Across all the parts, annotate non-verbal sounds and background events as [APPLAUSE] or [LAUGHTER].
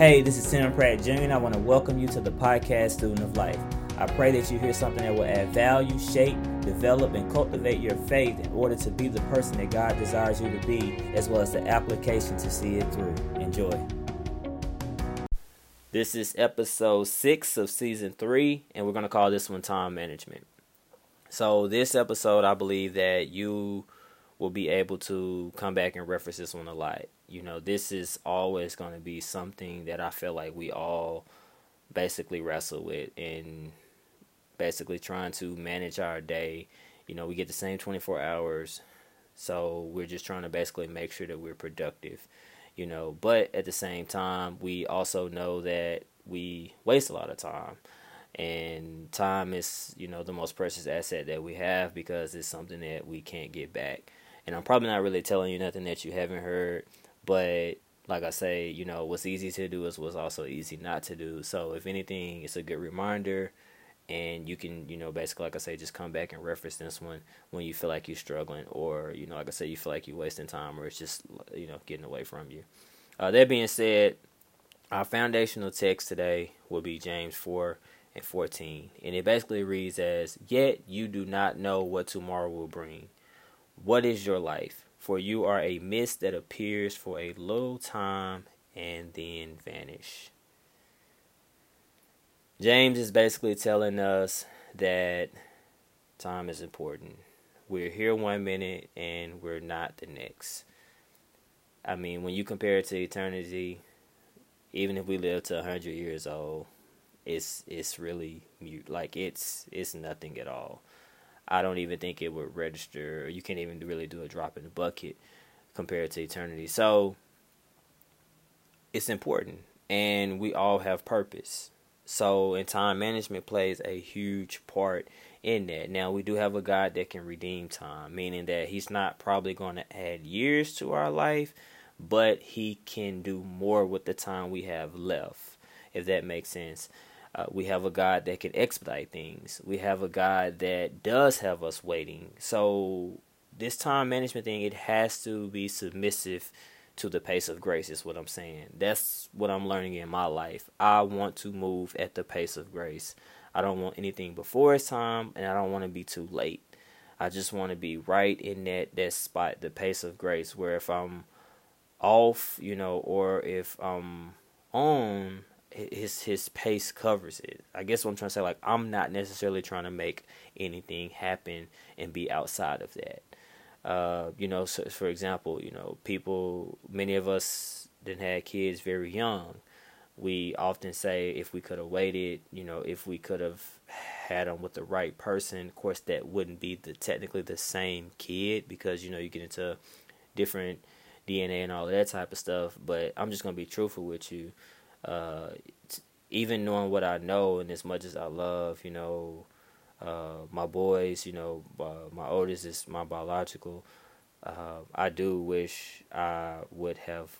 Hey, this is Tim Pratt Jr., and I want to welcome you to the podcast Student of Life. I pray that you hear something that will add value, shape, develop, and cultivate your faith in order to be the person that God desires you to be, as well as the application to see it through. Enjoy. This is episode six of season three, and we're going to call this one Time Management. So, this episode, I believe that you will be able to come back and reference this one a lot. You know, this is always going to be something that I feel like we all basically wrestle with and basically trying to manage our day. You know, we get the same 24 hours, so we're just trying to basically make sure that we're productive. You know, but at the same time, we also know that we waste a lot of time and time is you know the most precious asset that we have because it's something that we can't get back and I'm probably not really telling you nothing that you haven't heard, but like I say, you know, what's easy to do is what's also easy not to do. So if anything, it's a good reminder and you can, you know, basically like I say, just come back and reference this one when you feel like you're struggling or, you know, like I say, you feel like you're wasting time or it's just, you know, getting away from you. Uh, that being said, our foundational text today will be James 4 and 14. And it basically reads as, Yet you do not know what tomorrow will bring. What is your life? For you are a mist that appears for a little time and then vanish. James is basically telling us that time is important. We're here one minute and we're not the next. I mean, when you compare it to eternity, even if we live to 100 years old, it's it's really mute. Like it's it's nothing at all. I don't even think it would register. You can't even really do a drop in the bucket compared to eternity. So it's important, and we all have purpose. So, and time management plays a huge part in that. Now, we do have a God that can redeem time, meaning that He's not probably going to add years to our life, but He can do more with the time we have left, if that makes sense. Uh, we have a God that can expedite things. We have a God that does have us waiting. So this time management thing, it has to be submissive to the pace of grace. Is what I'm saying. That's what I'm learning in my life. I want to move at the pace of grace. I don't want anything before its time, and I don't want to be too late. I just want to be right in that that spot, the pace of grace, where if I'm off, you know, or if I'm on, his his pace covers it. I guess what I'm trying to say, like I'm not necessarily trying to make anything happen and be outside of that. Uh, you know, so for example, you know, people, many of us didn't have kids very young. We often say if we could have waited, you know, if we could have had them with the right person. Of course, that wouldn't be the technically the same kid because you know you get into different DNA and all that type of stuff. But I'm just gonna be truthful with you uh, even knowing what I know and as much as I love, you know, uh, my boys, you know, uh, my oldest is my biological. Uh, I do wish I would have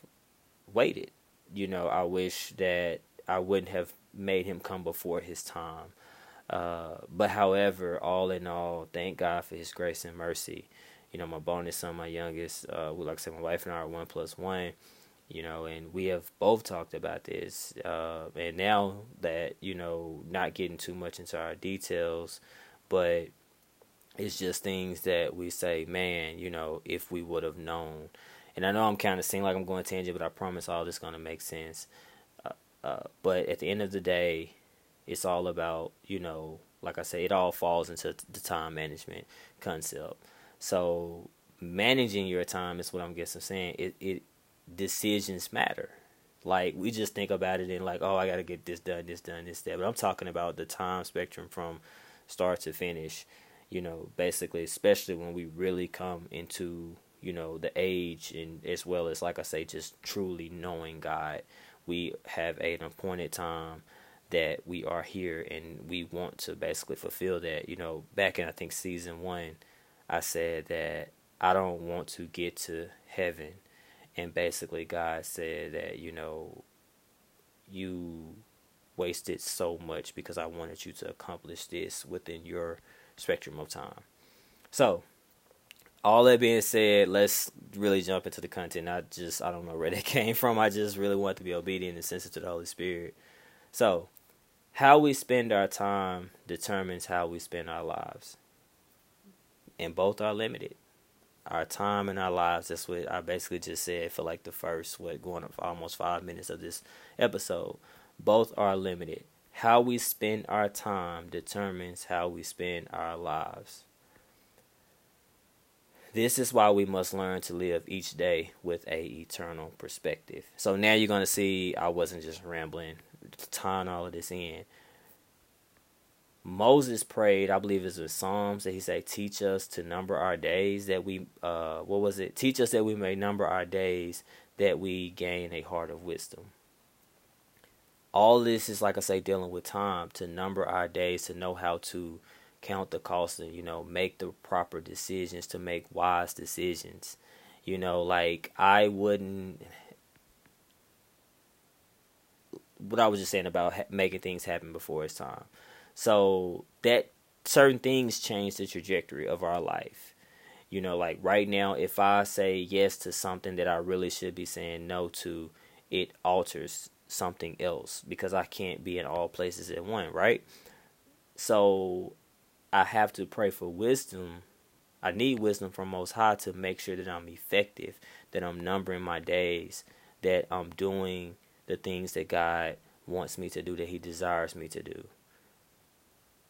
waited. You know, I wish that I wouldn't have made him come before his time. Uh, but however, all in all, thank God for His grace and mercy. You know, my bonus son, my youngest, uh, like I said, my wife and I are one plus one you know, and we have both talked about this. Uh, and now that, you know, not getting too much into our details, but it's just things that we say, man, you know, if we would have known. And I know I'm kind of seeing like I'm going tangent, but I promise all this going to make sense. Uh, uh, but at the end of the day, it's all about, you know, like I say, it all falls into the time management concept. So managing your time is what I'm guessing saying. It it decisions matter. Like we just think about it in like, oh, I gotta get this done, this done, this that. But I'm talking about the time spectrum from start to finish. You know, basically, especially when we really come into you know the age and as well as like I say, just truly knowing God. We have an appointed time that we are here and we want to basically fulfill that. You know, back in I think season one, I said that I don't want to get to heaven and basically God said that you know you wasted so much because I wanted you to accomplish this within your spectrum of time. So, all that being said, let's really jump into the content. I just I don't know where that [LAUGHS] came from. I just really want to be obedient and sensitive to the Holy Spirit. So, how we spend our time determines how we spend our lives. And both are limited. Our time and our lives, that's what I basically just said for like the first, what, going up almost five minutes of this episode. Both are limited. How we spend our time determines how we spend our lives. This is why we must learn to live each day with a eternal perspective. So now you're going to see I wasn't just rambling, tying all of this in. Moses prayed, I believe it's in Psalms that he said, "Teach us to number our days, that we, uh, what was it? Teach us that we may number our days, that we gain a heart of wisdom." All this is like I say, dealing with time to number our days, to know how to count the cost, and you know, make the proper decisions, to make wise decisions. You know, like I wouldn't what I was just saying about ha- making things happen before it's time. So that certain things change the trajectory of our life. You know, like right now, if I say yes to something that I really should be saying no to, it alters something else because I can't be in all places at one, right? So I have to pray for wisdom. I need wisdom from Most High to make sure that I'm effective, that I'm numbering my days, that I'm doing the things that God wants me to do, that He desires me to do.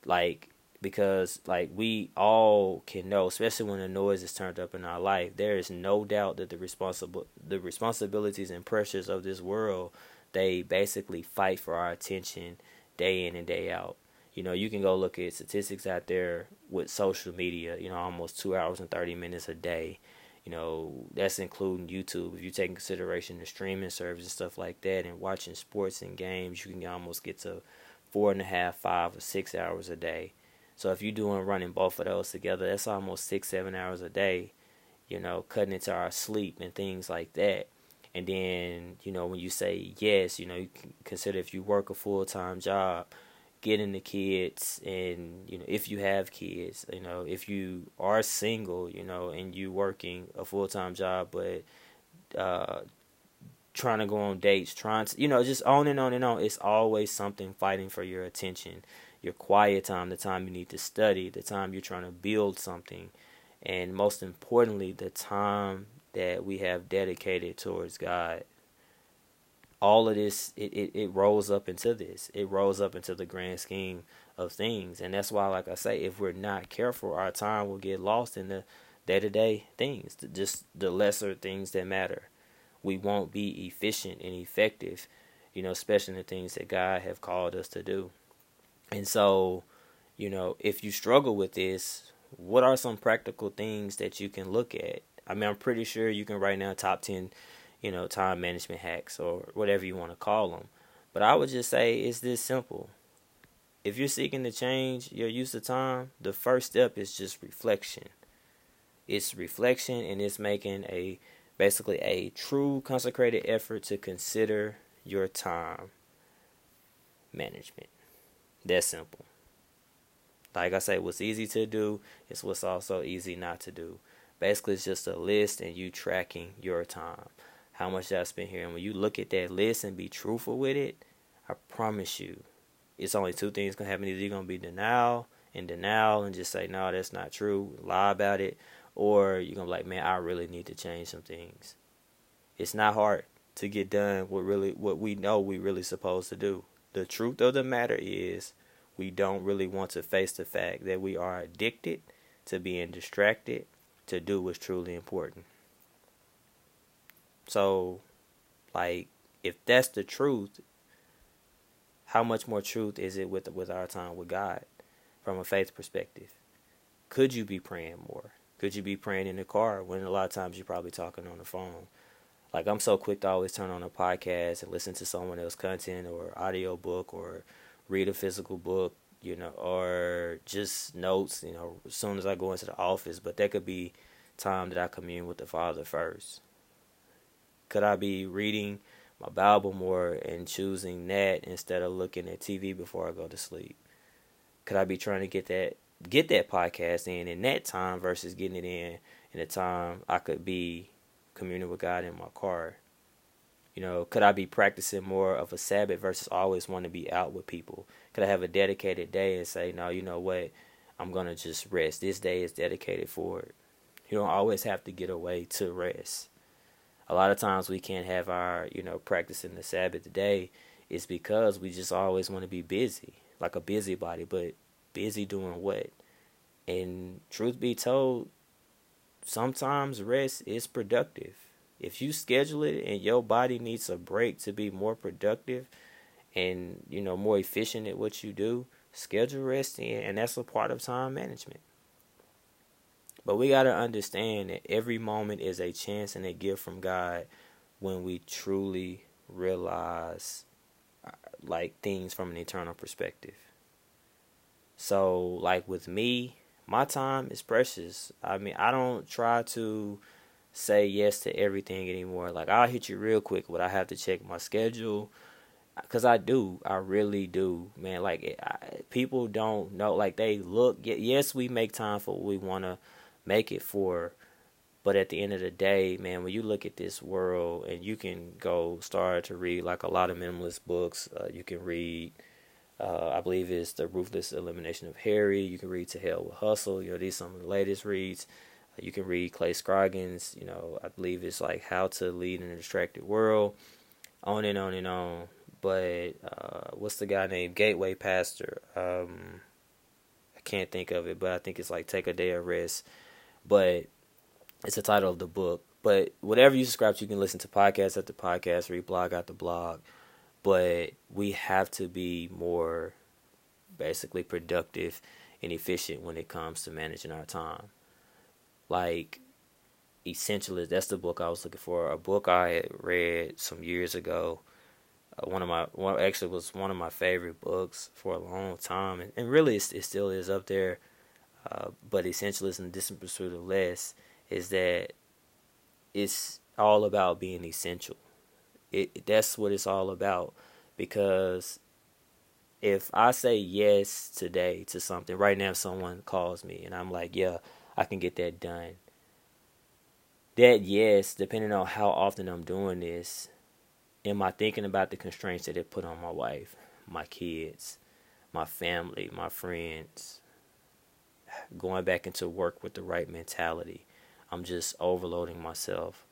Like, because, like, we all can know, especially when the noise is turned up in our life, there is no doubt that the responsible, the responsibilities and pressures of this world, they basically fight for our attention day in and day out. You know, you can go look at statistics out there with social media, you know, almost two hours and 30 minutes a day you know, that's including YouTube. If you take in consideration the streaming service and stuff like that, and watching sports and games, you can almost get to four and a half, five, or six hours a day. So if you're doing running both of those together, that's almost six, seven hours a day. You know, cutting into our sleep and things like that. And then, you know, when you say yes, you know, you consider if you work a full time job, getting the kids and you know if you have kids you know if you are single you know and you working a full-time job but uh trying to go on dates trying to you know just on and on and on. It's always something fighting for your attention your quiet time the time you need to study the time you're trying to build something and most importantly the time that we have dedicated towards God. All of this it, it, it rolls up into this. It rolls up into the grand scheme of things. And that's why like i say if we're not careful our time will get lost in the day-to-day things just the lesser things that matter we won't be efficient and effective you know especially in the things that god have called us to do and so you know if you struggle with this what are some practical things that you can look at i mean i'm pretty sure you can write down top 10 you know, time management hacks or whatever you want to call them. But I would just say it's this simple. If you're seeking to change your use of time, the first step is just reflection. It's reflection and it's making a basically a true consecrated effort to consider your time management. That's simple. Like I say, what's easy to do is what's also easy not to do. Basically, it's just a list and you tracking your time how much I spent here. And when you look at that list and be truthful with it, I promise you, it's only two things gonna happen. Either you're gonna be denial and denial and just say, no, that's not true, lie about it, or you're gonna be like, man, I really need to change some things. It's not hard to get done what really what we know we really supposed to do. The truth of the matter is we don't really want to face the fact that we are addicted to being distracted to do what's truly important. So, like, if that's the truth, how much more truth is it with with our time with God from a faith perspective? Could you be praying more? Could you be praying in the car when a lot of times you're probably talking on the phone? Like I'm so quick to always turn on a podcast and listen to someone else's content or audio book or read a physical book, you know, or just notes, you know, as soon as I go into the office. But that could be time that I commune with the Father first. Could I be reading my Bible more and choosing that instead of looking at TV before I go to sleep? Could I be trying to get that get that podcast in in that time versus getting it in in the time I could be communing with God in my car. You know, could I be practicing more of a Sabbath versus always want to be out with people? Could I have a dedicated day and say, no, you know what? I'm going to just rest. This day is dedicated for it. You don't always have to get away to rest. A lot of times we can't have our, you know, practicing the Sabbath day is because we just always want to be busy, like a busybody, but busy doing what? And truth be told, sometimes rest is productive. If you schedule it and your body needs a break to be more productive and, you know, more efficient at what you do, schedule rest in, and that's a part of time management. But we got to understand that every moment is a chance and a gift from God when we truly realize uh, like things from an eternal perspective. So, like with me, my time is precious. I mean, I don't try to say yes to everything anymore. Like, I'll hit you real quick, but I have to check my schedule because I do, I really do, man. Like I, people don't know, like they look. Yes, we make time for what we want to make it for, but at the end of the day, man, when you look at this world and you can go start to read like a lot of minimalist books, uh, you can read. Uh, I believe it's the Ruthless Elimination of Hurry. You can read To Hell with Hustle. You know, these some of the latest reads. Uh, you can read Clay Scroggins. You know, I believe it's like How to Lead in a Distracted World. On and on and on but uh, what's the guy named Gateway Pastor? Um, I can't think of it, but I think it's like Take a Day of Rest. But it's the title of the book. But whatever you subscribe to, you can listen to podcast after podcast, read blog after blog. But we have to be more basically productive and efficient when it comes to managing our time. Like Essentialist, that's the book I was looking for. A book I had read some years ago uh, one of my one actually was one of my favorite books for a long time, and, and really it, still is up there. Uh, but essentialism, the distant pursuit of less, is that it's all about being essential. It that's what it's all about because if I say yes today to something right now, if someone calls me and I'm like, yeah, I can get that done. That yes, depending on how often I'm doing this, am I thinking about the constraints that it put on my wife, my kids, my family, my friends? Going back into work with the right mentality. I'm just overloading myself,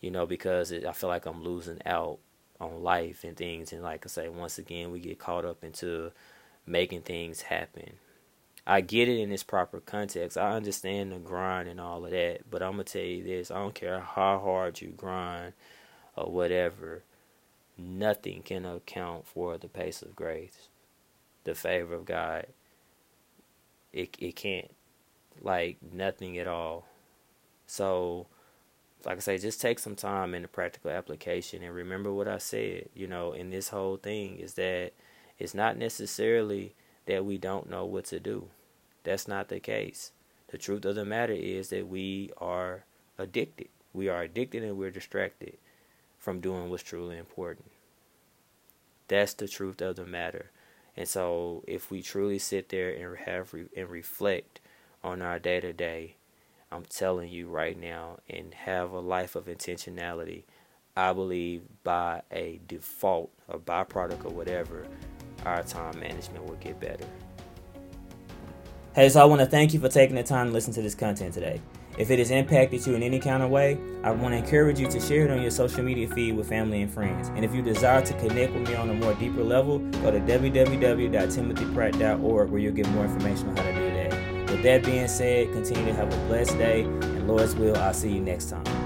you know, because it, I feel like I'm losing out on life and things. And like I say, once again, we get caught up into making things happen. I get it in its proper context. I understand the grind and all of that, but I'm gonna tell you this: I don't care how hard you grind or whatever nothing can account for the pace of grace, the favor of God. It it can't, like nothing at all. So, like I say, just take some time in the practical application and remember what I said. You know, in this whole thing is that it's not necessarily that we don't know what to do. That's not the case. The truth of the matter is that we are addicted. We are addicted and we're distracted from doing what's truly important. That's the truth of the matter. And so, if we truly sit there and have re- and reflect on our day to day, I'm telling you right now, and have a life of intentionality, I believe by a default, a byproduct, or whatever, our time management will get better. Hey, so I want to thank you for taking the time to listen to this content today. If it has impacted you in any kind of way, I want to encourage you to share it on your social media feed with family and friends. And if you desire to connect with me on a more deeper level, go to www.timothypratt.org where you'll get more information on how to do. With that being said, continue to have a blessed day, and Lord's will, I'll see you next time.